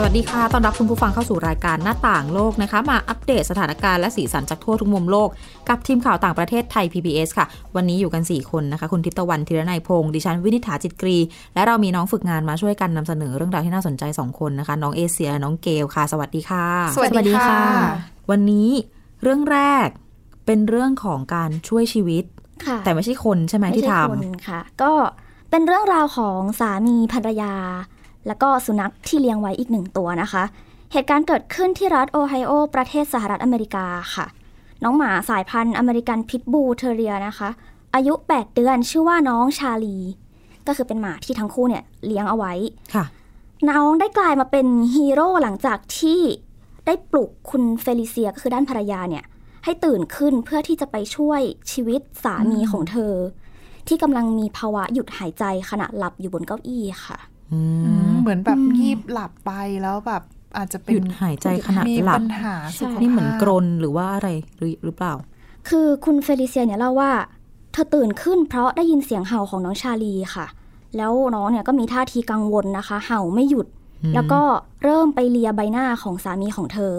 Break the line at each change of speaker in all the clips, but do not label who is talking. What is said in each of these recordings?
สวัสดีค่ะ ต้อนรับคุณผู้ฟังเข้าสู่รายการหน้าต่างโลกนะคะ มาอัปเดตสถานการณ์และสีสันจากทั่วทุกมุมโลก กับทีมข่าวต่างประเทศไทย PBS ค่ะ วันนี้อยู่กัน 4 คนนะคะ คุณทิพย์ตะวันธีรนัยพงศ์ ดิฉันวินิษฐาจิตกรี และเรามีน้องฝึกงานมาช่วยกันนำเสนอเรื่องราวที่น่าสนใจ 2 คนนะคะ น้องเอเชียและน้องเกลค่ะ สวัสดีค่ะ
สวัสดีค่ะ
วันนี้เรื่องแรกเป็นเรื่องของการช่วยชีวิต
ค่ะ
แต่ไม่ใช่คนใช่ไหม
ไม่
ที่
ใช่
ท
คนค่ะ ก็เป็นเรื่องราวของสามีภรรยา แล้วก็สุนัขที่เลี้ยงไว้อีกหนึ่งตัวนะคะ เหตุการณ์เกิดขึ้นที่รัฐโอไฮโอ ประเทศสหรัฐอเมริกาค่ะ น้องหมาสายพันธุ์อเมริกันพิทบูเทเรียนะคะ อายุ 8 เดือนชื่อว่าน้องชาลี ก็คือเป็นหมาที่ทั้งคู่เนี่ยเลี้ยงเอาไว้ำ
ค่ะ
น้องได้กลายมาเป็นฮีโร่หลังจากที่ได้ปลุกคุณเฟลิเซียก็คือด้านภรรยาเนี่ยให้ตื่นขึ้นเพื่อที่จะไปช่วยชีวิตสามีของเธอ ที่กำลังมีภาวะหยุดหายใจขณะหลับอยู่บนเก้าอี้ค่ะ
อื
อื
ม
ม เหมือนแบบงีบหลับไปแล้วแบบอาจจะเป็
ห
น
ยุดหายใจขณะ
มี
หลับ
ปัญหาสุขภาพ
นี่เหมือนกรนหรือว่าอะไรหรือหรือเปล่า
คือคุณเฟลิเซียเนี่ยเล่าว่า เธอตื่นขึ้นเพราะได้ยินเสียงเห่าของน้องชาลีค่ะ แล้วน้องเนี่ยก็มีท่าทีกังวลนะคะ เห่าไม่หยุด
อืม
แล้วก็เริ่มไปเลียใบหน้าของสามีของเธอ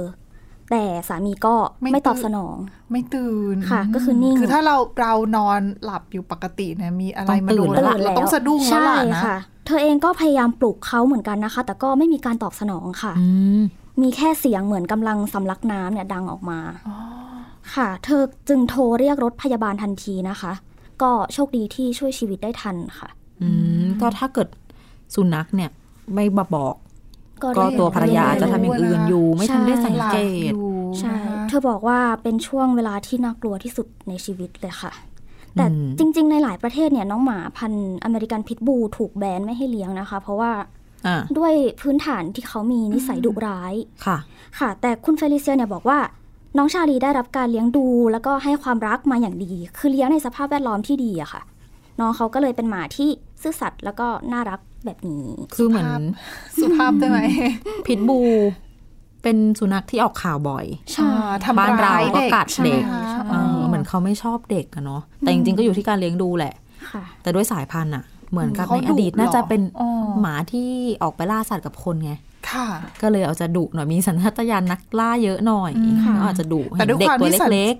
แต่สามีก็ไม่ตอบสนอง
ไม่ตื่น
ค่ะ ก็คือนิ่ง
คือถ้าเราเรานอนหลับอยู่ปกติเนี่ยมีอะไรมาโดน
ต้องตื่นแล้วล่ะ
เราต้องสะดุ้งแล้วล่ะนะ
ค่ะ เธอเองก็พยายามปลุกเขาเหมือนกันนะคะ แต่ก็ไม่มีการตอบสนองค่ะ
อืม
มีแค่เสียงเหมือนกำลังสำลักน้ำเนี่ยดังออกมาค่ะ เธอจึงโทรเรียกรถพยาบาลทันทีนะคะ ก็โชคดีที่ช่วยชีวิตได้ทันค่ะ
อืมก็ถ้าเกิดสุนัขเนี่ยไม่มาบอก ก็
เรีย
ตัวภรรยาอาจจะทำอย่างอื่นอยู่ ไม่ทันได้สัง
หลับ
เก
อ
ต
ยู่
ใช่
นะคะ
เธอบอกว่าเป็นช่วงเวลาที่น่ากลัวที่สุดในชีวิตเลยค่ะ แต่
อืม
จริง ๆ ในหลายประเทศเนี่ยน้องหมาพันธุ์อเมริกันพิทบูถูกแบนไม่ให้เลี้ยงนะคะ เพราะว่า
อ่า
ด้วยพื้นฐานที่เขามีนิสัยดุร้าย
ค่ะ
ค่ะ แต่คุณเฟลิเซียเนี่ยบอกว่า น้องชาลีได้รับการเลี้ยงดู แล้วก็ให้ความรักมาอย่างดี คือเลี้ยงในสภาพแวดล้อมที่ดีอะค่ะ น้องเขาก็เลยเป็นหมาที่ซื่อสัตย์แล้วก็น่ารักแบบนี้
คือเหมือน
สุภาพได้ไหม
พิทบูเป็นสุนัขที่ออกข่าวบ่อย
ใช่
อ่าทำ
บ้านเรา
ร้าย
ก็
เด็ก
กัดเด็ก
ใช่ไหมคะ
เออเหมือนเขาไม่ชอบเด็กอะเนาะแต่จริงๆก็อยู่ที่การเลี้ยงดูแหละ
ค่ะ
แต่ด้วยสายพันธุ์อะเหมือนกับ
เขา
ในอดีต
ดุเหรอ
น่าจะเป็น
อ๋อ
หมาที่ออกไปล่าสัตว์กับคนไง
ค่ะ
ก็เลยเอาจะดุหน่อยมีสัญชาตญาณนักล่าเยอะหน่อย
อืม
ก็อาจจะดุ
แต่ด้วย
เด็ก
ความ
ตัว
ที่สัญ
เล็ก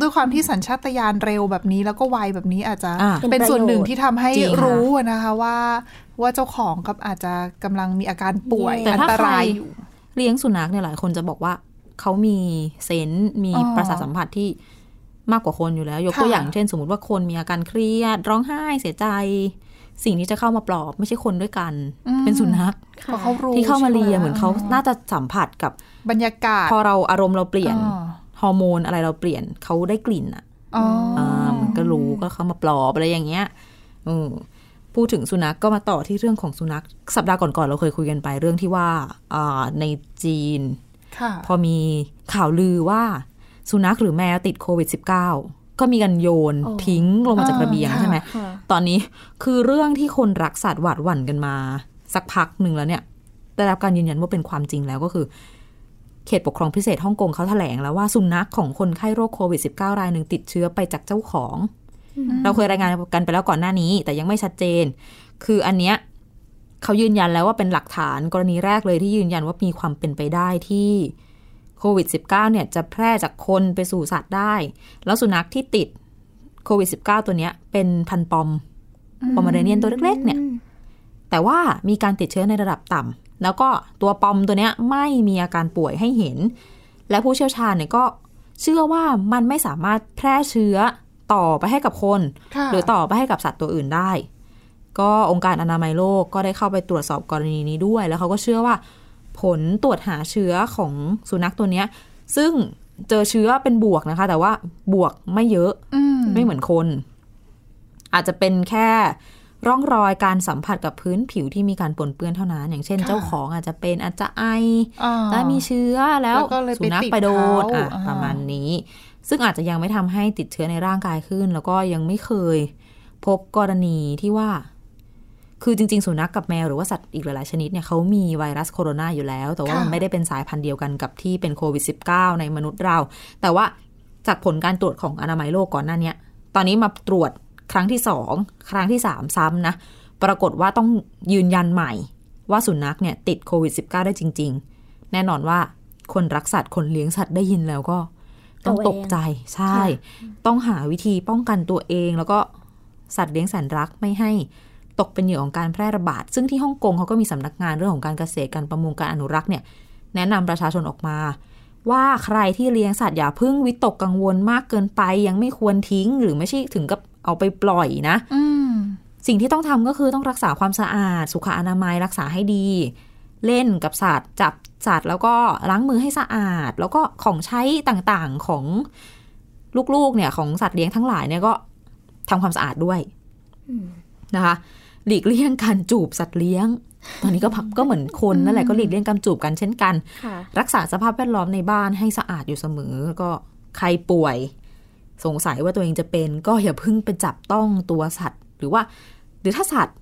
ด้วยความที่สัญชาตญาณเร็วแบบนี้แล้วก็ไวแบบนี้อาจจะ
อ่า
เป็นส่วนหนึ่งที่ทำให้
จริงค่ะ
รู้อะนะคะว่า ว่าเจ้าของกับอาจจะกำลังมีอาการป่วย
แต่
อัน
ถ้า
ต
ใคร
รายอยู่
ๆเลี้ยงสุนัขเนี่ยหลายคนจะบอกว่าเขามีเซนส์มี
อ๋อ
ประสาทสัมผัสที่ มากกว่าคนอยู่แล้ว ยก
ค่ะ
ตัวอย่างเช่น สมมติว่าคนมีอาการเครียด ร้องไห้เสียใจ สิ่งที่จะเข้ามาปลอบ ไม่ใช่คนด้วยกัน เป็นสุนัข
เพราะเขารู้
ที่เข้ามาเลีย
ใช่ไเห
มือนเขาน่าจะสัมผัสกับบ
รรยากาศ
พอเราอารมณ์เราเปลี่ยน
อ๋อ
ฮอร์โมนอะไรเราเปลี่ยนเขาได้กลิ่นอะ
อ๋ออ
อ่ามันก็รู้ก็เข้ามาปลอบอะไรอย่างเงี้ยอืมพูดถึงสุนัขก็มาต่อที่เรื่องของสุนัข สัปดาห์ก่อนๆเราเคยคุยกันไปเรื่องที่ว่าอ่าในจีน
ค่ะ
พอมีข่าวลือว่า สุนัขหรือแมวติดโควิด -19 ก็มีกันโยน
อ๋อ
ทิ้งลงมาจากระเบียง
อ่า
ใช่ไหม
ค่ะ
ตอนนี้คือเรื่องที่คนรักสัตว์หวาดหวั่นกันมา สักพักหนึ่งแล้วเนี่ยได้รับการยืนยันว่าเป็นความจริงแล้วก็คือ เขตปกครองพิเศษฮ่องกงเขาแถลงแล้วว่าสุนัขของคนไข้โรคโควิด -19 รายหนึ่งติดเชื้อไปจากเจ้าของ เราเคยรายงานกันไปแล้วก่อนหน้านี้ แต่ยังไม่ชัดเจน คืออันเนี้ยเขายืนยันแล้วว่าเป็นหลักฐานกรณีแรกเลยที่ยืนยันว่ามีความเป็นไปได้ที่ โควิด -19 เนี่ยจะแพร่จากคนไปสู่สัตว์ได้ แล้วสุนัขที่ติดโควิด -19 ตัวเนี้ยเป็นพันธุ์ปอม ปอมเมอเรเนียนตัวเล็กๆ เนี่ย แต่ว่ามีการติดเชื้อในระดับต่ำ แล้วก็ตัวปอมตัวเนี้ยไม่มีอาการป่วยให้เห็น และผู้เชี่ยวชาญเนี่ยก็เชื่อว่ามันไม่สามารถแพร่เชื้อต่อไปให้กับคน
ค่ะ
หรือต่อไปให้กับสัตว์ตัวอื่นได้ ก็องค์การอนามัยโลกก็ได้เข้าไปตรวจสอบกรณีนี้ด้วย แล้วเขาก็เชื่อว่า ผลตรวจหาเชื้อของสุนัขตัวเนี้ย ซึ่งเจอเชื้อเป็นบวกนะคะ แต่ว่าบวกไม่เยอะ
อืม
ไม่เหมือนคน อาจจะเป็นแค่ร่องรอยการสัมผัสกับพื้นผิวที่มีการปนเปื้อนเท่านั้น อย่างเช่น
ค่ะ
เจ้าของอาจจะเป็นอาจจะไอ
อ่า
แล้วมีเชื้อแล้ว
แล้วก็เลย
สุ
ไป
นัข
ติด
ไปโดน
เขา
อะ
อ่า
ประมาณนี้ ซึ่งอาจจะยังไม่ทำให้ติดเชื้อในร่างกายขึ้น แล้วก็ยังไม่เคยพบกรณีที่ว่า คือจริง ๆ สุนัขกกับแมวหรือว่าสัตว์อีกหลาย ๆ ชนิดเนี่ยเขามีไวรัสโคโรนาอยู่แล้ว แต่ว่ามันไม่ได้เป็นสายพันธุ์เดียวกันกับที่เป็นโควิด -19 ในมนุษย์เรา แต่ว่าจากผลการตรวจของอนามัยโลกก่อนหน้าเนี้ยตอนนี้มาตรวจครั้งที่สองครั้งที่สามซ้ำนะ ปรากฏว่าต้องยืนยันใหม่ ว่าสุนัขเนี่ยติดโควิด -19 ได้จริง ๆ แน่นอนว่าคนรักสัตว์คนเลี้ยงสัตว์ได้ยินแล้วก็ต้องตกใจใช่ ต้องหาวิธีป้องกันตัวเองแล้วก็สัตว์เลี้ยงแสนรักไม่ให้ ตกเป็นเหยื่อของการแพร่ระบาด ซึ่งที่ฮ่องกงเขาก็มีสำนักงานเรื่องของการเกษตรการประมงการอนุรักษ์เนี่ยแนะนำประชาชนออกมา ว่าใครที่เลี้ยงสัตว์อย่าเพิ่งวิตกกังวลมากเกินไป ยังไม่ควรทิ้ง หรือไม่ใช่ถึงกับเอาไปปล่อยนะสิ่งที่ต้องทำก็คือต้องรักษาความสะอาด สุขอนามัยรักษาให้ดี เล่นกับสัตว์จับสัตว์แล้วก็ล้างมือให้สะอาด แล้วก็ของใช้ต่างๆของลูกๆเนี่ยของสัตว์เลี้ยงทั้งหลายเนี่ยก็ทำความสะอาดด้วยนะคะ หลีกเลี่ยงการจูบสัตว์เลี้ยง ตอนนี้ก็พับก็เหมือนคนนั่นแหละก็หลีกเลี่ยงการจูบกันเช่นกัน
ค่ะ
รักษาสภาพแวดล้อมในบ้านให้สะอาดอยู่เสมอ ก็ใครป่วย สงสัยว่าตัวเองจะเป็น ก็อย่าเพิ่งไปจับต้องตัวสัตว์ หรือว่า หรือถ้าสัตว์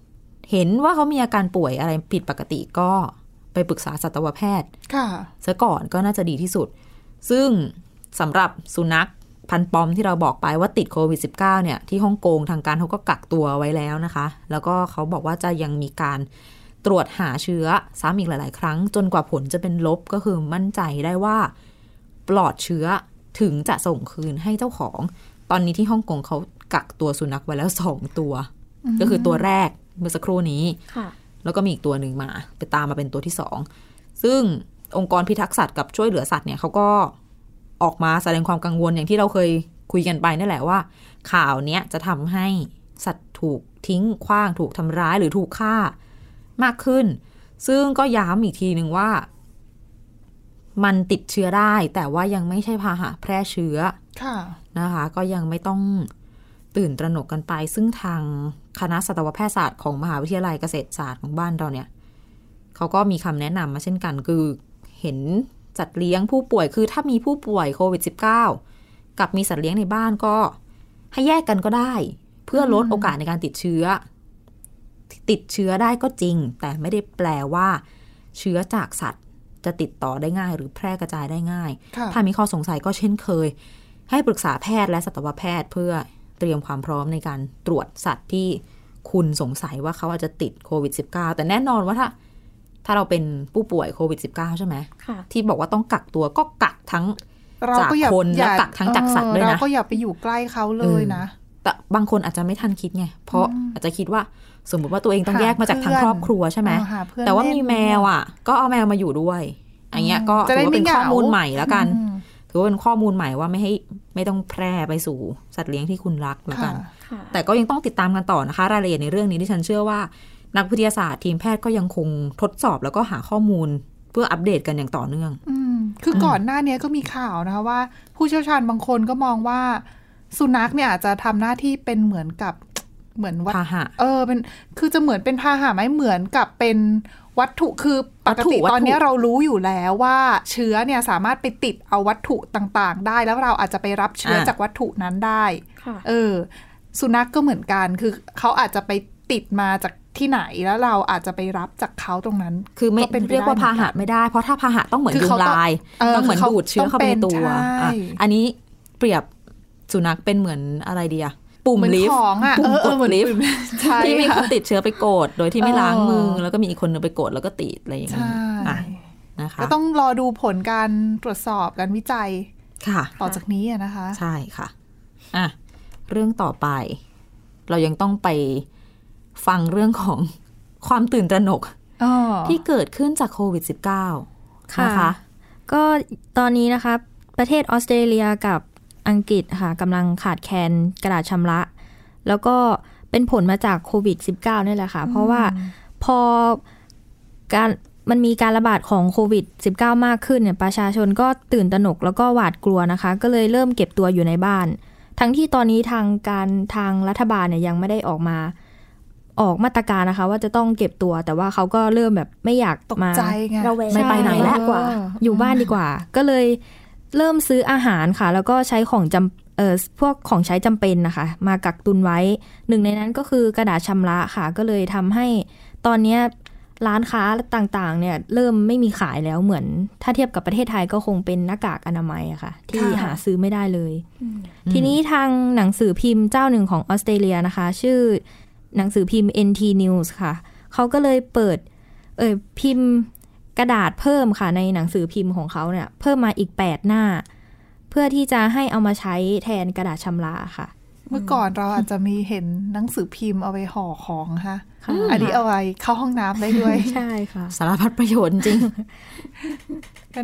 เห็นว่าเขามีอาการป่วยอะไรผิดปกติก็ไปปรึกษาสัตวแพทย์
ค่ะ
ซะก่อนก็น่าจะดีที่สุด ซึ่งสำหรับสุนัข พันธุ์ปอมที่เราบอกไปว่าติดโควิด -19 เนี่ยที่ฮ่องกงทางการเขาก็กักตัวไว้แล้วนะคะ แล้วก็เขาบอกว่าจะยังมีการตรวจหาเชื้อซ้ำอีกหลาย ๆ ครั้ง จนกว่าผลจะเป็นลบก็คือมั่นใจได้ว่าปลอดเชื้อถึงจะส่งคืนให้เจ้าของ ตอนนี้ที่ฮ่องกงเขากักตัวสุนัขไว้แล้วสองตัว ก็คือตัวแรกเมื่อสักครู่นี้
ค่ะ
แล้วก็มีอีกตัวหนึ่งมา ไปตามมาเป็นตัวที่สองซึ่งองค์กรพิทักษ์สัตว์กับช่วยเหลือสัตว์เนี่ยเขาก็ ออกมาแสดงความกังวลอย่างที่เราเคยคุยกันไปนั่นแหละว่า ข่าวเนี้ยจะทำให้สัตว์ถูกทิ้งขว้างถูกทำร้ายหรือถูกฆ่ามากขึ้น ซึ่งก็ย้ำอีกทีหนึ่งว่า มันติดเชื้อได้ แต่ว่ายังไม่ใช่พาหะแพร่เชื้อ
ค่ะ
นะคะ ก็ยังไม่ต้องตื่นตระหนกกันไป ซึ่งทางคณะสัตวแพทยศาสตร์ของมหาวิทยาลัยเกษตรศาสตร์ของบ้านเราเนี่ยเขาก็มีคำแนะนำมาเช่นกันคือเห็น สัตว์เลี้ยงผู้ป่วยคือถ้ามีผู้ป่วยโควิด -19 กับมีสัตว์เลี้ยงในบ้านก็ ให้แยกกันก็ได้ เพื่อลดโอกาสในการติดเชื้อ ติดเชื้อได้ก็จริง แต่ไม่ได้แปลว่า เชื้อจากสัตว์จะติดต่อได้ง่าย หรือแพร่กระจายได้ง่าย
ค่ะ
ถ้ามีข้อสงสัยก็เช่นเคย ให้ปรึกษาแพทย์และสัตวแพทย์เพื่อเตรียมความพร้อมในการตรวจสัตว์ที่คุณสงสัยว่าเขาอาจจะติดโควิด -19 แต่แน่นอนว่าถ้า ถ้าเราเป็นผู้ป่วยโควิด -19 ใช่ไหม
ค่ะ
ที่บอกว่าต้องกักตัวก็กักทั้ง
เราก็อย่า
จากคน
อย่า
และกักทั้งจากสัตว์ด้วยนะ
เออเราก็อย่าไปอยู่ใกล้เขาเลยนะ
แต่บางคนอาจจะไม่ทันคิดไง เพราะอาจจะคิดว่าสมมติว่าตัวเองต้องแยกมาจากทางครอบครัวใช่ไหม
เออหาเพื่อน
แต่ว่า
เล่น
มีแมวอะ ก็เอาแมวมาอยู่ด้วยอันเนี้ยก็
จะ
ถื
ได้
อว่าเป็น
ไม่เหงา
ข้อมูลใหม่แล้วกัน
อืม
ถือว่าเป็นข้อมูลใหม่ว่าไม่ให้ไม่ต้องแพร่ไปสู่สัตว์เลี้ยงที่คุณรักแล้วกั
ค่ะ
น
ค่ะ
แต่ก็ยังต้องติดตามกันต่อนะคะ รายละเอียดในเรื่องนี้ที่ฉันเชื่อว่า นักวิทยาศาสตร์ทีมแพทย์ก็ยังคงทดสอบแล้วก็หาข้อมูล เพื่ออัปเดตกันอย่างต่อเนื่อง
อืมคือก่อนหน้านี้ก็มีข่าวนะคะว่า ผู้เชี่ยวชาญบางคนก็มองว่า สุนัขเนี่ยอาจจะทำหน้าที่เป็นเหมือนกับเหมือนวัต
พาหะ
เออเป็นคือจะเหมือนเป็นพาหะไหมเหมือนกับเป็นวัตถุคือปกติ
วัตถุ
ตอนนี้เรารู้อยู่แล้วว่าเชื้อเนี่ยสามารถไปติดเอาวัตถุต่างๆ ได้แล้วเราอาจจะไปรับเชื้อจากวัตถุนั้นได้
ค่ะ
เออ สุนัขก็เหมือนกันคือเขาอาจจะไปติดมาจาก ที่ไหนแล้วเราอาจจะไปรับจากเขาตรงนั้น
คือไม่
ก็เป็นไป
เรียกว่า
ได้
พาหะ
เหมือนกัน
ไม่ได้ เพราะถ้าพาหะต้องเหมือน
คือ
ยุ
เขา
ง
ต้อง
ลาย
เออ
ต้องเหมือน
คือเขา
ดูดเชื้อเข้าไปในตัว
ต้องเป็น
อะ
ใช่
อันนี้เปรียบสุนัขเป็นเหมือนอะไรเดียปุ่ม
เหมือน
ลิฟต์
ของอะ
ปุ่ม
เออเออก
ด
เหมือน
ลิฟต์
ปุ่มใช่
ที่มีคน
ค่ะ
ติดเชื้อไปกด โดยที่ไม่
เออ
ล้างมือ แล้วก็มีอีกคนนึงไปกดแล้วก็ติดอะไรอย่าง
ใช่
นี้อะนะคะ
ก็ต้องรอดูผลการตรวจสอบการวิจัย
ค่ะ
ต่อจากนี้อะนะคะ
ใช่ค่ะอะ เรื่องต่อไป เรายังต้องไป ฟังเรื่องของความตื่นตระหนก
อ๋อ
ที่เกิดขึ้นจากโควิด -19
ค่ะ
นะคะ
ก็ตอนนี้นะคะประเทศออสเตรเลียกับอังกฤษค่ะกำลังขาดแคลนกระดาษชำระ แล้วก็เป็นผลมาจากโควิด -19 นี่แหละค่ะ เพราะว่าพอการมันมีการระบาดของโควิด -19 มากขึ้นเนี่ยประชาชนก็ตื่นตระหนกแล้วก็หวาดกลัวนะคะ ก็เลยเริ่มเก็บตัวอยู่ในบ้าน ทั้งที่ตอนนี้ทางการทางรัฐบาลเนี่ยยังไม่ได้ออกมา ออกมาตรการนะคะ ว่าจะต้องเก็บตัว แต่ว่าเขาก็เริ่มแบบไม่อยาก
ตก
มา
ใจไง
ระแวง
ไม่ไปไหนแล้ว
เออ
อยู่บ้านดีกว่า ก็เลยเริ่มซื้ออาหารค่ะ แล้วก็ใช้ของจเออพวกของใช้จำเป็นนะคะ มากักตุนไว้ หนึ่งในนั้นก็คือกระดาษชำระค่ะ ก็เลยทำให้ตอนเนี้ยร้านค้าต่างๆ เนี่ยเริ่มไม่มีขายแล้วเหมือน ถ้าเทียบกับประเทศไทยก็คงเป็นหน้ากากอนามัยอะค่ะ ที่
ค่ะ
หาซื้อไม่ได้เลย ทีนี้ทางหนังสือพิมพ์เจ้าหนึ่งของออสเตรเลียนะคะ ชื่อ หนังสือพิมพ์ NT News ค่ะ เขาก็เลยเปิด เออพิมพ์กระดาษเพิ่มค่ะในหนังสือพิมพ์ของเขาเนี่ย เพิ่มมาอีก 8 หน้า เพื่อที่จะให้เอามาใช้แทนกระดาษชำระค่ะ
เมื่อก่อนเราอาจจะมีเห็นหนังสือพิมพ์เอาไว้ห่อของค่ะ
ค่ะ
อันนี้เอาไว้เข้าห้องน้ำได้ด้วย
ใช่ค่ะ
สารพัดประโยชน์จริง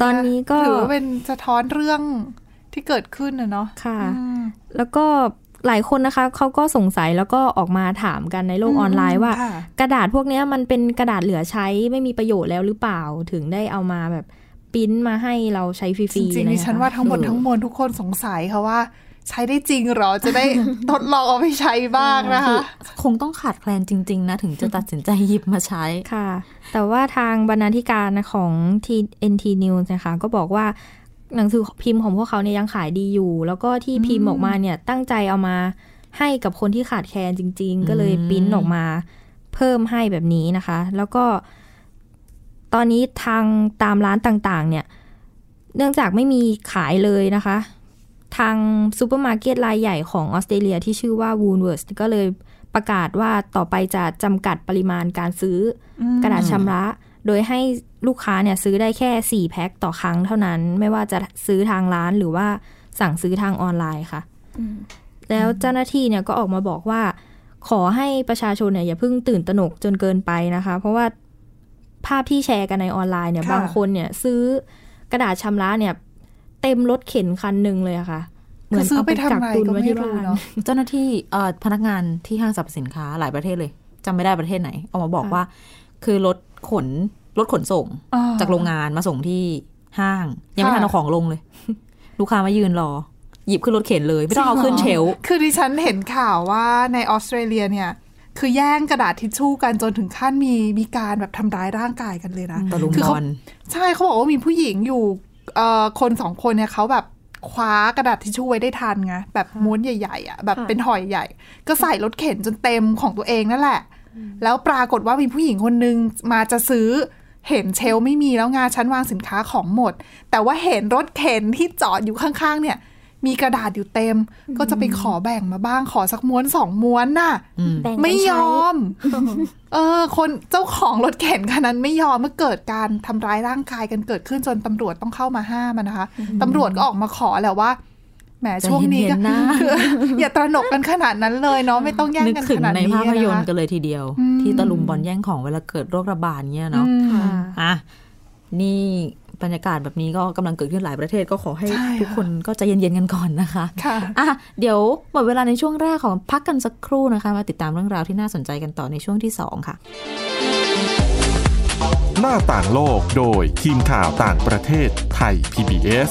ตอนนี้ก็
ถือว่าเป็นสะท้อนเรื่องที่เกิดขึ้นนะเนาะ
ค่ะ
อืม
แล้วก็ หลายคนนะคะเขาก็สงสัยแล้วก็ออกมาถามกันในโลกออนไลน์ว่า
ค่ะ
กระดาษพวกเนี้ยมันเป็นกระดาษเหลือใช้ไม่มีประโยชน์แล้วหรือเปล่าถึงได้เอามาแบบปริ้นมาให้เราใช้ฟรีๆ
จริงๆะดิ
คะ
ฉันว่าทั้งหมด
เออ
ทั้งมวลทุกคนสงสัยค่ะว่าใช้ได้จริงเหรอจะได้ทดลองเอาไปใช้บ้างนะคะ
คงต้องขาดแคลนจริง ๆ นะ ถึงจะตัดสินใจหยิบมาใช้
ค่ะ แต่ว่าทางบรรณาธิการของ NT News นะคะ ก็บอกว่า หนังสือพิมพ์ของพวกเขาเนี่ยยังขายดีอยู่ แล้วก็ที่พิมพ์ออกมาเนี่ยตั้งใจเอามาให้กับคนที่ขาดแคลนจริง ๆ ก็เลยปริ้นออกมาเพิ่มให้แบบนี้นะคะ แล้วก็ ตอนนี้ทางตามร้านต่างๆ เนี่ย เนื่องจากไม่มีขายเลยนะคะ ทางซูเปอร์มาร์เก็ตรายใหญ่ของออสเตรเลียที่ชื่อว่า Woolworths ก็เลยประกาศว่าต่อไปจะจำกัดปริมาณการซื้อกระดาษชำระ โดยให้ลูกค้าเนี่ยซื้อได้แค่ 4 แพ็คต่อครั้งเท่านั้น ไม่ว่าจะซื้อทางร้านหรือว่าสั่งซื้อทางออนไลน์ค่ะ แล้วเจ้าหน้าที่เนี่ยก็ออกมาบอกว่า ขอให้ประชาชนเนี่ยอย่าเพิ่งตื่นตระหนกจนเกินไปนะคะ เพราะว่าภาพที่แชร์กันในออนไลน์เนี่ย
ค่ะ
บางคนเนี่ยซื้อกระดาษชำระเนี่ย เต็มรถเข็นคันหนึ่งเลยอะค่ะ
คือซื้อไปทำอะไรก็ไม่รู้เนาะ
เจ้าหน้าที่เอ่อพนักงานที่ห้างสรรพสินค้าหลายประเทศเลยจำไม่ได้ประเทศไหนออกมาบอก
ค่ะ
ว่า คือรถ ขนรถขนส่ง
อ่
จากโรงงานมาส่งที่ห้าง ยังไม่
ค่ะ
ทันเอาของลงเลย ลูกค้ามายืนรอ หยิบขึ้นรถเข็นเลย ไม่ต้องเอาขึ้นเชลฟ์
คือดิฉันเห็นข่าวว่าในออสเตรเลียเนี่ย คือแย่งกระดาษทิชชู่กันจนถึงขั้นมีมีการแบบทำร้ายร่างกายกันเลยนะ
ตะลุม
คื
บ
เขา
อล
ใช่เขาบอกว่ามีผู้หญิงอยู่เอ่อคนสองคนเนี่ยเขาแบบคว้ากระดาษทิชชู่ไว้ได้ทันไงแบบม้วนใหญ่ๆอะแบบ
ค่ะ
เป็นหอยใหญ่ ก็ใส่รถเข็นจนเต็มของตัวเองนั่นแหละ แล้วปรากฏว่ามีผู้หญิงคนนึงมาจะซื้อเห็นเชลฟ์ไม่มีแล้วงานชั้นวางสินค้าของหมด แต่ว่าเห็นรถเข็นที่จอดอยู่ข้างๆ เนี่ย มีกระดาษอยู่เต็ม ก็จะไปขอแบ่งมาบ้างขอสักม้วนสองม้วนน่ะ
แบ่งกัน
ไม่ย
ใช้
อม เออ คนเจ้าของรถเข็นคันนั้นไม่ยอมเมื่อเกิดการทำร้ายร่างกายกันเกิดขึ้นจนตำรวจต้องเข้ามาห้ามอะนะคะตำรวจก็ออกมาขอแหละว่าแหม
ใจ
ช่วงนี้ก็
เย็นๆนะ
คืออย่าตระหนกกันขนาดนั้นเลยเนาะไม่ต้องแย่ง
นึก
กัน
ถึ
ข
ง
นาด
ใน
นี้
ภาพยนตร์
นะคะ
กันเลยทีเดียว
อืม
ที่ตะลุมบอลแย่งของเวลาเกิดโรคระบาดเนี่ยเนาะ
อืม
ค่ะ
อะนี่บรรยากาศแบบนี้ก็กำลังเกิดขึ้นหลายประเทศก็ขอให้
ใช่
ทุกคนก็ใจเย็นๆกันก่อนนะคะ
ค่ะ
อะเดี๋ยวหมดเวลาในช่วงแรกของพักกันสักครู่นะคะ มาติดตามเรื่องราวที่น่าสนใจกันต่อในช่วงที่ 2 ค่ะ
หน้าต่างโลกโดยทีมข่าวต่างประเทศไทย PBS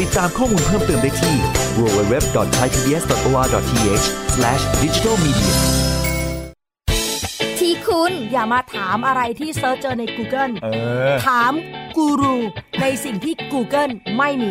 ติดตามข้อมูลเพิ่มเติมได้ที่ www.thaipbs.or.th/digitalmedia
ที่คุณอย่ามาถามอะไรที่ search เจอใน Google
เออ
ถามกูรูในสิ่งที่ Google ไม่มี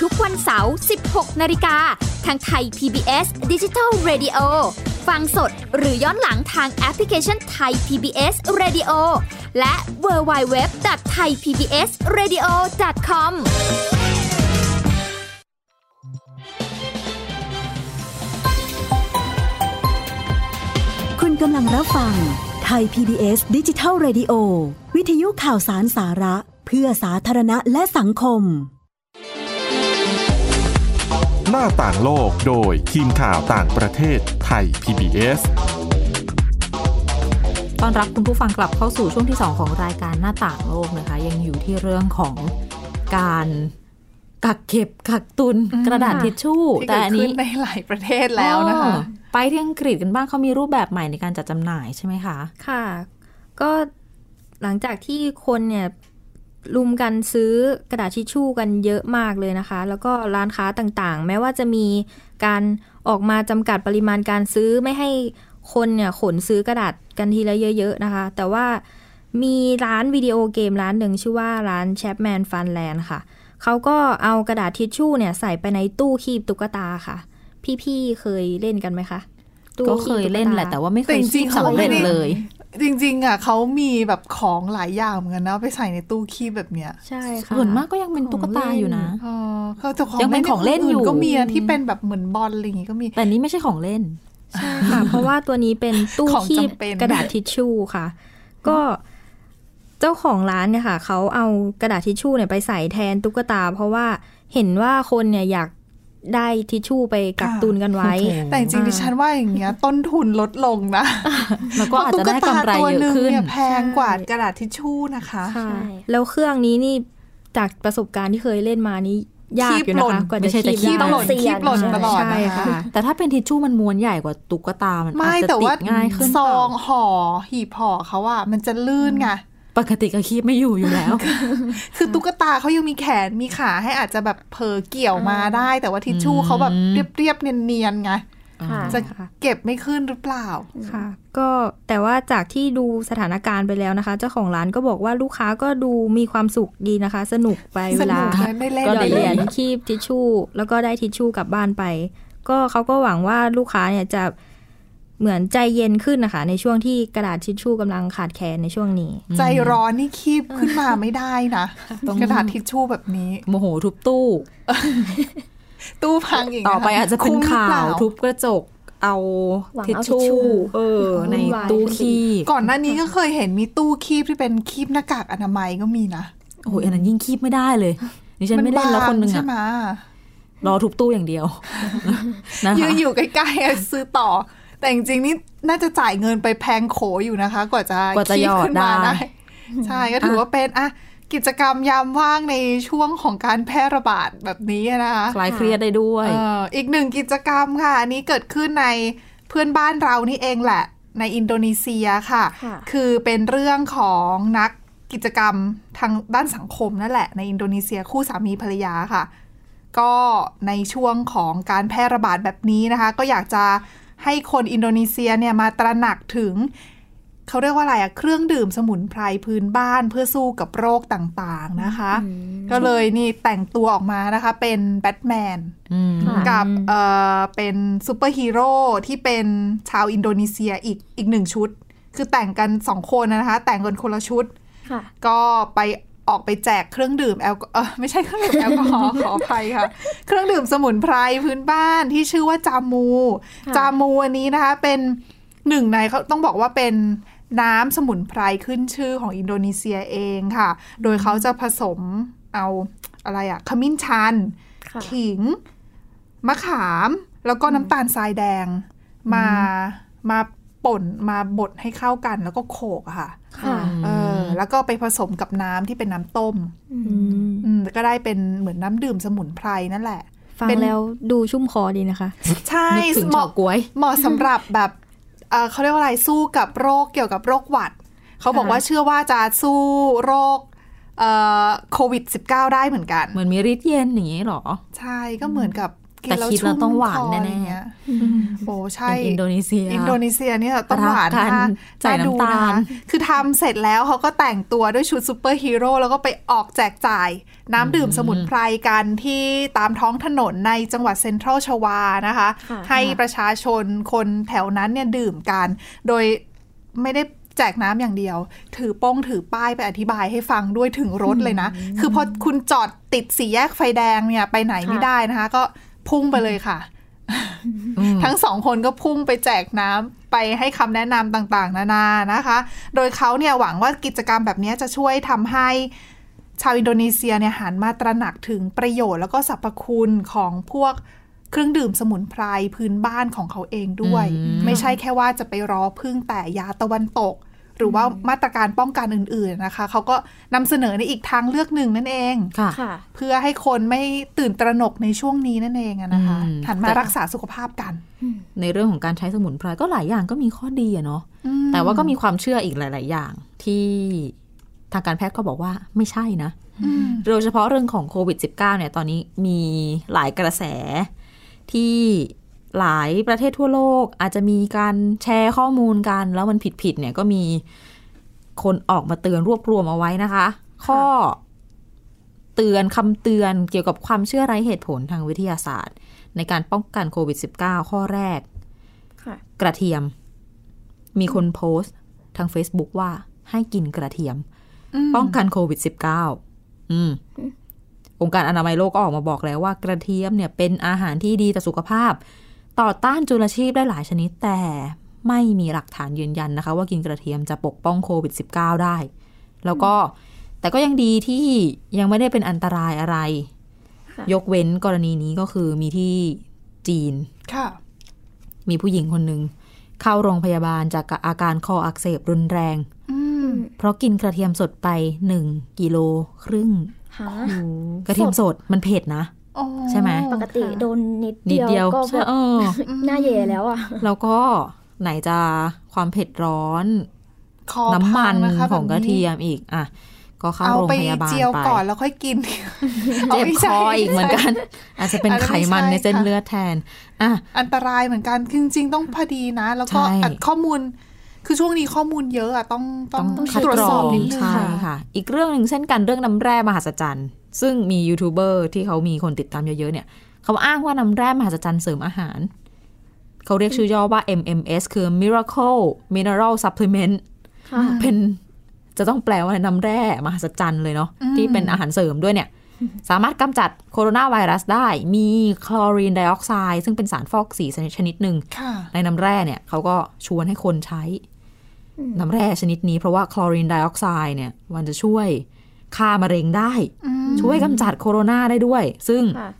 ทุกวันเสาร์ 16 นาฬิกา ทางไทย PBS Digital Radio ฟังสดหรือย้อนหลังทางแอปพลิเคชันไทย PBS Radio และ w w w t h a i PBS Radio com
คุณกำลังรับฟังไทย PBS ดิจิทัล Radio วิทยุข่าวสารสาระ เพื่อสาธารณะและสังคม
หน้าต่างโลกโดยทีมข่าวต่างประเทศไทย PBS
ตอนรับคุณผู้ฟังกลับเข้าสู่ช่วงที่ 2 ของรายการหน้าต่างโลกนะคะ ยังอยู่ที่เรื่องของการกักเก็บกักตุนกระดาษทิชชู่
ที่
แต่
เกิด
อัน
ขึ้
นี้
นในหลายประเทศแล้วนะคะ
อ๋อไปที่อังกฤษกันบ้างเขามีรูปแบบใหม่ในการจัดจำหน่ายใช่ไหมคะ
ค่ะ ก็หลังจากที่คนเนี่ย รุมกันซื้อกระดาษทิชชู่กันเยอะมากเลยนะคะ แล้วก็ร้านค้าต่างๆ แม้ว่าจะมีการออกมาจำกัดปริมาณการซื้อไม่ให้คนเนี่ยขนซื้อกระดาษกันทีละเยอะ ๆ นะคะ แต่ว่ามีร้านวิดีโอเกมร้านหนึ่งชื่อว่าร้าน Chapman Funland ค่ะ เขาก็เอากระดาษทิชชู่เนี่ยใส่ไปในตู้คีบตุ๊กตาค่ะ พี่ ๆ เคยเล่นกันไหมคะตู้
ก็
บ
เคยเล่นแหละแต่ว่าไม่เค
แต่
ย
จริงๆ
คีบ
เขา
สำเร็จ
ไม่ได้
เลย
จริงๆอะเขามีแบบของหลายอย่างเหมือนกันนะไปใส่ในตู้คีบแบบเนี้ย
ใช่ค่ะ
ส่วนมากก็ยังเป็นตุ๊กตาอยู่นะ
เออเขาแต่ของ
ยังเป็นของเล่นอยู่
ก็มีอะที่เป็นแบบเหมือนบอลอะไรอย่างงี้ก็มี
แต่นี้ไม่ใช่ของเล่น
ใช่ค่ะ เพราะว่าตัวนี้เป็นตู้
ของ
คีบ
จำเป็น
กระดาษทิชชู่ค่ะ ก็เจ้าของร้านเนี่ยค่ะเขาเอากระดาษทิชชู่เนี่ยไปใส่แทนตุ๊กตา เพราะว่าเห็นว่าคนเนี่ยอยาก ได้ทิชชู่ไปกักตุนกันไว้
แต่จริงๆดิฉันว่าอย่างเงี้ยต้นทุนลดลงนะ
แล้วก็อาจจะได้กำไร
พาตุ๊ตาตัว
เย
ห
อะ
นึ่ง
ขึ้น
เนี่ยแพงกว่ากระดาษทิชชู่นะคะ
ค่ะ
ใช่
แล้วเครื่องนี้นี่จากประสบการณ์ที่เคยเล่นมานี่ยากอยู่นะคะกว่า
ไม่
จะ
ใช่จะ
คีบ
คีบ
ได้
หล่นคีบหล่นตลอด
ใช่
นะคะ
ค่ะ
แต่ถ้าเป็นทิชชู่มันม้วนใหญ่กว่าตุ๊กตามันอา
ไม่
จจะ
แต่
ติ
ว่า
ดง่ายขึ้น
ซองห่อหีบห่อเขาอะมันจะลื่นไง
ปกติก็คีบไม่อยู่อยู่แล้ว
คือตุ๊กตาเขายังมีแขนมีขาให้อาจจะแบบเผลอเกี่ยวมาได้ แต่ว่าทิชชู่เขาแบบเรียบๆเนียนๆไง
ค่ะ
จะเก็บไม่ขึ้นหรือเปล่า
ค่ะ ก็แต่ว่าจากที่ดูสถานการณ์ไปแล้วนะคะ เจ้าของร้านก็บอกว่าลูกค้าก็ดูมีความสุขดีนะคะ สนุกไป
ส
เวลา
นุกนะได้เล่น
ก็
ได้
เหรียญคีบทิชชู่ แล้วก็ได้ทิชชู่กลับบ้านไป ก็เขาก็หวังว่าลูกค้าเนี่ยจะ เหมือนใจเย็นขึ้นนะคะ ในช่วงที่กระดาษทิชชู่กำลังขาดแคลนในช่วงนี้
ใจร้อนนี่คีบขึ้นมาไม่ได้นะ
ต้อง
กระดาษทิชชู่แบบนี้
โมโหทุบตู้
ตู้พังอีก
ต่อไปอาจจะเป็น
คุ้มหรือ
ข่า
ป
ว
ล่
ทุบกระจกเอา
หวัง
ทิช
เอาทิช
ชู่
ชู่
เออ ใน
วุ่นวาย
ตู้
ขึ้นไป
คีบ
ก่อนหน้านี้ก็เคยเห็นมีตู้คีบที่เป็นคีบหน้ากากอนามัยก็มีนะ
โอ้ยอันนั้นยิ่งคีบไม่ได้เลยดิฉันไม่เล่นแล้วคนหนึ่ง
ใช่
อะ
ไหม
รอทุบตู้อย่างเดียวนะ
ยื
คะ
นอยู่ใกล้ๆอะซื้อต่อ แต่จริงๆนี่น่าจะจ่ายเงินไปแพงโขอยู่นะคะ กว่าจะ
กว่าจะ
คีบ
หยอด
ขึ้นมา
ได้
ใช่ก็ถือว่าเป็นอะกิจกรรมยามว่างในช่วงของการแพร่ระบาดแบบนี้นะคะ
คลายเครียดได้ด้วย
เอ่ออีกหนึ่งกิจกรรมค่ะ อันนี้เกิดขึ้นในเพื่อนบ้านเรานี่เองแหละ ในอินโดนีเซียค่ะ
ค่ะ
คือเป็นเรื่องของนักกิจกรรมทางด้านสังคมนั่นแหละ ในอินโดนีเซียคู่สามีภรรยาค่ะ ก็ในช่วงของการแพร่ระบาดแบบนี้นะคะ ก็อยากจะ ให้คนอินโดนีเซียเนี่ยมาตระหนักถึง เขาเรียกว่าอะไรอะเครื่องดื่มสมุนไพรพื้นบ้านเพื่อสู้กับโรคต่างๆนะคะ ก็เลยนี่แต่งตัวออกมานะคะ เป็นแบทแมน
อืม
ค่ะ
กับเอ่อเป็นซูเปอร์ฮีโร่ที่เป็นชาวอินโดนีเซียอีกอีกหนึ่งชุด คือแต่งกันสองคนนะคะ แต่งกันคนละชุด
ค่ะ
ก็ไป ออกไปแจกเครื่องดื่มแอลกอเออไม่ใช่เครื่องดื่มแอลกอฮอล์ขออภัยค่ะ เครื่องดื่มสมุนไพรพื้นบ้านที่ชื่อว่าจามู
ค่ะ
จามูอันนี้นะคะ เป็นหนึ่งในเขาต้องบอกว่าเป็นน้ำสมุนไพรขึ้นชื่อของอินโดนีเซียเองค่ะ โดยเขาจะผสมเอาอะไรอะขมิ้นชัน
ค่ะ
ขิง มะขาม แล้วก็น้ำตาลทรายแดง มามาป่นมาบดให้เข้ากันแล้วก็โขกอะค่ะ
ค่ะ
เออ แล้วก็ไปผสมกับน้ำที่เป็นน้ำต้ม
อืม
อืมก็ได้เป็นเหมือนน้ำดื่มสมุนไพรนั่นแหละ
ฟัง
เป็น
แล้วดูชุ่มคอดีนะคะ
ใช่
นึกถึง
เห
เฉา
มาะ
ก๊วย
เหมาะสำหรับแบบเอ่อเขาเรียกว่าอะไรสู้กับโรคเกี่ยวกับโรคหวัด เขาบอกว่าเชื่อว่าจะสู้โรคเอ่อโควิด -19 ได้เหมือนกัน
เหมือนมีฤทธิ์เย็นอย่างนี้เหรอ
ใช่ก็เหมือนกับกิน
แต่
แล้ว
คิดแล้วต้องหวาน
ชุ่มคอ
แน่ๆ
อย่างเงี้ยโอ้ใช่
เป็นอินโดนีเซีย
อินโดนีเซียเนี่ยต้องหวาน
รักกัน
มาก
ใส่น้ำตาล
ดูนะคะคือทำเสร็จแล้วเขาก็แต่งตัวด้วยชุดซูเปอร์ฮีโร่แล้วก็ไปออกแจกจ่าย น้ำดื่มสมุนไพรกันที่ตามท้องถนนในจังหวัดเซ็นทรัลชวานะคะ
ค่ะ
ให้ประชาชนคนแถวนั้นเนี่ยดื่มกัน โดยไม่ได้แจกน้ำอย่างเดียว ถือป้องถือป้ายไปอธิบายให้ฟังด้วยถึงรถเลยนะ คือพอคุณจอดติดสี่แยกไฟแดงเนี่ยไปไหนไม่ได้นะคะ ก็ พุ่งไปเลยค่ะ ทั้งสองคนก็พุ่งไปแจกน้ำไปให้คำแนะนำต่างๆ นานานะคะ โดยเขาเนี่ยหวังว่ากิจกรรมแบบนี้จะช่วยทำให้ชาวอินโดนีเซียเนี่ยหันมาตระหนักถึงประโยชน์แล้วก็สรรพคุณของพวกเครื่องดื่มสมุนไพรพื้นบ้านของเขาเองด้วย ไม่ใช่แค่ว่าจะไปรอพึ่งแต่ยาตะวันตก หรือว่ามาตรการป้องกันอื่น ๆนะคะ เขาก็นำเสนอในอีกทางเลือกหนึ่งนั่นเอง
ค่ะ
ค่ะ
เพื่อให้คนไม่ตื่นตระหนกในช่วงนี้นั่นเองอะนะคะ
อืม
หันมารักษาสุขภาพกัน
ในเรื่องของการใช้สมุนไพรก็หลายอย่างก็มีข้อดีอะเนาะ
อืม
แต่ว่าก็มีความเชื่ออีกหลาย ๆ อย่างที่ทางการแพทย์ก็บอกว่าไม่ใช่นะ
อืม
โดยเฉพาะเรื่องของโควิด -19 เนี่ยตอนนี้มีหลายกระแสที่ หลายประเทศทั่วโลก อาจจะมีการแชร์ข้อมูลกัน แล้วมันผิดๆเนี่ยก็มีคนออกมาเตือนรวบรวมเอาไว้นะคะ ข้อเตือนคำเตือนเกี่ยวกับความเชื่อไร้เหตุผลทางวิทยาศาสตร์ ในการป้องกันโควิด -19 ข้อแรก
ค่ะ
กระเทียม มีคนโพสต์ทาง Facebook ว่าให้กินกระเทียม ป้องกันโควิด -19 อืมองค์การอนามัยโลกก็ออกมาบอกแล้วว่ากระเทียมเนี่ยเป็นอาหารที่ดีต่อสุขภาพ ต่อต้านจุลชีพได้หลายชนิดแต่ไม่มีหลักฐานยืนยันนะคะ ว่ากินกระเทียมจะปกป้องโควิด -19 ได้ แล้วก็แต่ก็ยังดีที่ยังไม่ได้เป็นอันตรายอะไร
ค่ะ
ยกเว้นกรณีนี้ก็คือมีที่จีน
ค่ะ
มีผู้หญิงคนหนึ่งเข้าโรงพยาบาลจากอาการคออักเสบรุนแรง
อืม
เพราะกินกระเทียมสดไปหนึ่งกิโลครึ่ง
หา
กระเทียมสดมันเผ็ดนะ
อ๋อ
ใช่ไหม
ปกติโดนนิด
นิด
เดี
เดี
ย
ยวว
ก็
ใช่
แบบ
เออ
หน้าเย่แล้วอะ
แล้วก็ไหนจะความเผ็ดร้อน
คอ
น้ำมัน
พันะคะ
ของกระ
แบบนี้
เทียมอีกอะก็เข้า
เอา
โรง
ไป
พยาบาล
เจียว
ไป
ก่อนแล้วค่อยกิน
เจ็บา
ไม่
ค
ใช่
ออีกเหมือนกัน อาจจะเป็น
อาจจะ
ไข
ไม่
มัน
ใช่
ในเส้น
ค่ะ
เลือดแทนอะ
อันตรายเหมือนกันคือจริงๆต้องพอดีนะ แล้วก็
ใช่
อัดข้อมูล คือช่วงนี้ข้อมูลเยอะอะต้องต้อง
ต้อง
ตรวจสอบนิดนึง
ใช่ค่ะ อีกเรื่องหนึ่งเช่นกันเรื่องน้ำแร่มหัศจรรย์ ซึ่งมียูทูบเบอร์ที่เขามีคนติดตามเยอะๆเนี่ยเขาอ้างว่าน้ำแร่มหัศจรรย์เสริมอาหาร เขาเรียกชื่อย่อว่า MMS คือ Miracle Mineral Supplement
ค่ะ
เป็นจะต้องแปลว่าน้ำแร่มหัศจรรย์เลยเนาะที่เป็นอาหารเสริมด้วยเนี่ย สามารถกำจัดโคโรนาไวรัสได้ มีคลอรีนไดออกไซด์ซึ่งเป็นสารฟอกสีชนิดหนึ่ง
ค่ะ
ในน้ำแร่เนี่ยเขาก็ชวนให้คนใช้ น้ำแร่ชนิดนี้เพราะว่าคลอรีนไดออกไซด์เนี่ย มันจะช่วยฆ่ามะเร็งได้ ช่วยกำจัดโคโรนาได้ด้วย ซึ่ง
ค่ะ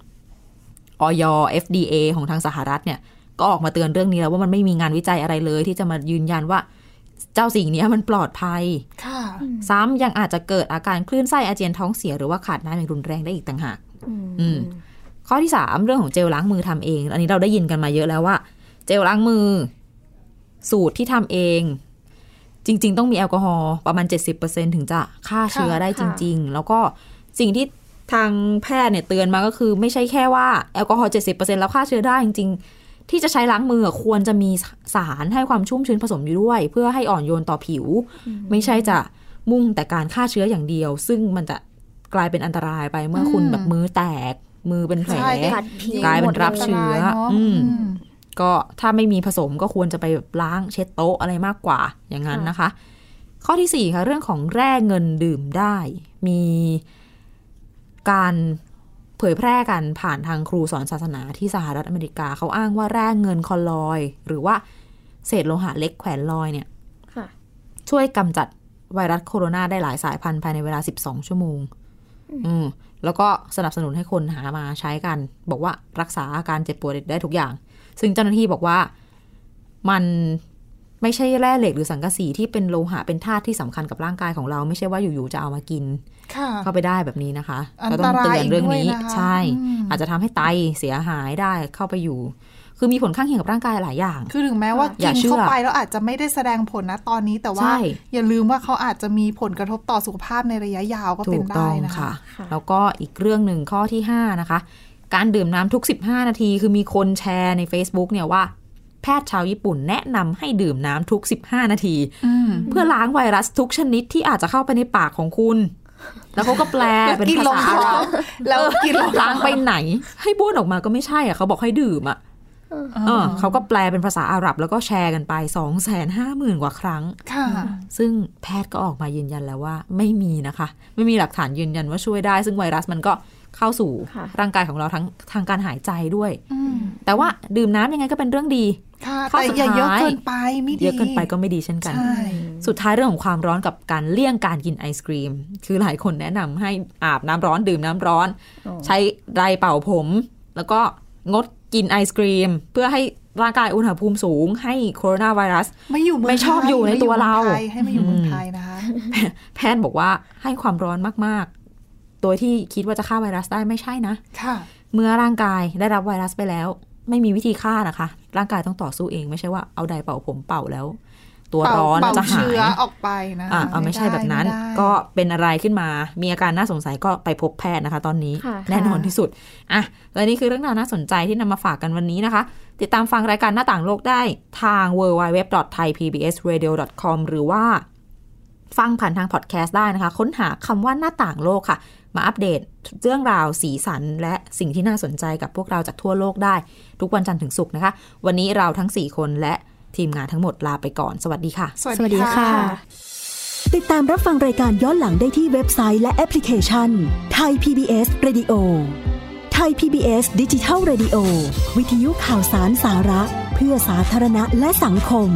ออย FDA ของทางสหรัฐเนี่ย ก็ออกมาเตือนเรื่องนี้แล้วว่ามันไม่มีงานวิจัยอะไรเลย ที่จะมายืนยันว่าเจ้าสิ่งนี้มันปลอดภัย
ค่ะ
ซ้ำยังอาจจะเกิดอาการคลื่นไส้อาเจียนท้องเสียหรือว่าขาดน้ำอย่างรุนแรงได้อีกต่างหากอืมข้อที่สามเรื่องของเจลล้างมือทำเอง อันนี้เราได้ยินกันมาเยอะแล้วว่า เจลล้างมือ สูตรที่ทำเอง จริง ๆ ต้องมีแอลกอฮอล์ประมาณ 70%ถึงจะฆ่าเชื้อได้จริง ๆ แล้วก็ สิ่งที่ทางแพทย์เนี่ยเตือนมาก็คือ ไม่ใช่แค่ว่าแอลกอฮอล์70%แล้วฆ่าเชื้อได้จริงๆ ที่จะใช้ล้างมือควรจะมีสารให้ความชุ่มชื้นผสมอยู่ด้วย เพื่อให้อ่อนโยนต่อผิว ไม่ใช่จะมุ่งแต่การฆ่าเชื้ออย่างเดียว ซึ่งมันจะกลายเป็นอันตรายไปเมื่อคุณแบบมือแตก มือเป็นแผล
ใช่
กัดผิว
กลายเป็นรับเชื้อ
นตรายเนอะ
อืม
อืม
ก็ถ้าไม่มีผสมก็ควรจะไปแบบล้างเช็ดโต๊ะอะไรมากกว่าอย่างนั้นนะคะ ข้อที่สี่ค่ะเรื่องของแร่เงินดื่มได้ มี การเผยแพร่กันผ่านทางครูสอนศาสนาที่สหรัฐอเมริกา เขาอ้างว่าแร่เงินคอลลอย หรือว่าเศษโลหะเล็กแขวนลอยเนี่ย
ค่ะ
ช่วยกำจัดไวรัสโคโรนาได้หลายสายพันธุ์ภายในเวลา 12 ชั่วโมง อืม แล้วก็สนับสนุนให้คนหามาใช้กัน บอกว่ารักษาอาการเจ็บปวดได้ทุกอย่าง ซึ่งเจ้าหน้าที่บอกว่ามัน ไม่ใช่แร่เหล็กหรือสังกะสีที่เป็นโลหะเป็นธาตุที่สำคัญกับร่างกายของเรา ไม่ใช่ว่าอยู่ๆจะเอามากิน
ค่ะ
เข้าไปได้แบบนี้นะคะ
อัน
ก็
ต
ต้อง
ราย
เตือนเรื่องนี้
อีกด้วยนะคะ
ใช่
อืม
อาจจะทำให้ไตเสียหายได้เข้าไปอยู่ คือมีผลข้างเคียงกับร่างกายหลายอย่าง
คือถึงแม้ว่า
อ
กิ
ย่านเชื่อ
เข้าไปแล้วอาจจะไม่ได้แสดงผลนะตอนนี้แต่ว่า
ใช่
อย่าลืมว่าเขาอาจจะมีผลกระทบต่อสุขภาพในระยะยาวก็
ถู
เป็น
กต้
ได้
อง
นะคะ
ค่ะ
ค่ะ
แล้วก็อีกเรื่องหนึ่งข้อที่ห้านะคะการดื่มน้ำทุก 15 นาที คือมีคนแชร์ใน Facebook เนี่ยว่า แพทย์ชาวญี่ปุ่นแนะนำให้ดื่มน้ำทุก 15 นาที
อืม
เพื่อล้างไวรัสทุกชนิดที่อาจจะเข้าไปในปากของคุณ แล้วเขาก็แปล
แล้ว
เป็น
กิน
ภา
ลง
ษา
ท้องแล้วกินลงท้
ล้า
อง
งไปไหน ให้บ้วนออกมาก็ไม่ใช่อะเขาบอกให้ดื่มอะเออเขาก็แปลเป็นภาษาอาหรับแล้วก็แชร์กันไป2องแสนห้าหมื่นกว่าครั้ง
ค่ะ
ซึ่งแพทย์ก็ออกมายืนยันแล้วว่า ไม่มีนะคะ ไม่มีหลักฐานยืนยันว่าช่วยได้ ซึ่งไวรัสมันก็ เข้าสู่
ค่ะ
ร่างกายของเราทั้งทางการหายใจด้วย
อืม
แต่ว่าดื่มน้ำยังไงก็เป็นเรื่องดี
ค่ะ
ข้อ
แต่
สุด
อย่าเยอะ
ท้าย
เกินไปไม่ดี
เยอะเกินไปก็ไม่ดีเช่นกัน
ใช่
สุดท้ายเรื่องของความร้อนกับการเลี่ยงการกินไอศกรีม คือหลายคนแนะนำให้อาบน้ำร้อนดื่มน้ำร้อน ใช้ไดร์เป่าผม แล้วก็งดกินไอศกรีม เพื่อให้ร่างกายอุณหภูมิสูงให้โคโรนาไวรัส
ไม่อยู่เมือง
ไม่ชอบ
ไท
อยู่ในตัวเรา
ไม่อยู่มืองไทยให้มาอยู่เมืองไทยนะคะ
แพทย์บอกว่าให้ความร้อนมากๆ โดยที่คิดว่าจะฆ่าไวรัสได้ไม่ใช่นะ
ค่ะ
เมื่อร่างกายได้รับไวรัสไปแล้ว ไม่มีวิธีฆ่านะคะ ร่างกายต้องต่อสู้เองไม่ใช่ว่าเอาไดร์เป่าผมเป่าแล้ว ตัว
เป่า
ร้อน
เป่า
จะหา
เชื้
ย
อออกไปนะ
อะเอาไม่ใช่แบบนั้น
ไม่ได้
ก็เป็นอะไรขึ้นมา มีอาการน่าสงสัยก็ไปพบแพทย์นะคะ ตอนนี้
ค่ะ
แน่นอนที่สุดอะและนี่คือเรื่องราวน่าสนใจที่นำมาฝากกันวันนี้นะคะ ติดตามฟังรายการหน้าต่างโลกได้ทาง www.thaipbsradio.com หรือว่าฟังผ่านทางพอดแคสต์ได้นะคะ ค้นหาคำว่าหน้าต่างโลกค่ะ มาอัปเดตเรื่องราวสีสัน และสิ่งที่น่าสนใจกับพวกเราจากทั่วโลกได้ ทุกวันจันทร์ถึงศุกร์นะคะ วันนี้เราทั้ง 4 คนและทีมงานทั้งหมดลาไปก่อน สวัสดีค่ะ
สวัสดีค่ะ
ติดตามรับฟังรายการย้อนหลังได้ที่เว็บไซต์และแอปพลิเคชันไทย PBS Radio ไทย PBS ดิจิทัล Radio วิทยุข่าวสารสาระ เพื่อสาธารณะและสังคม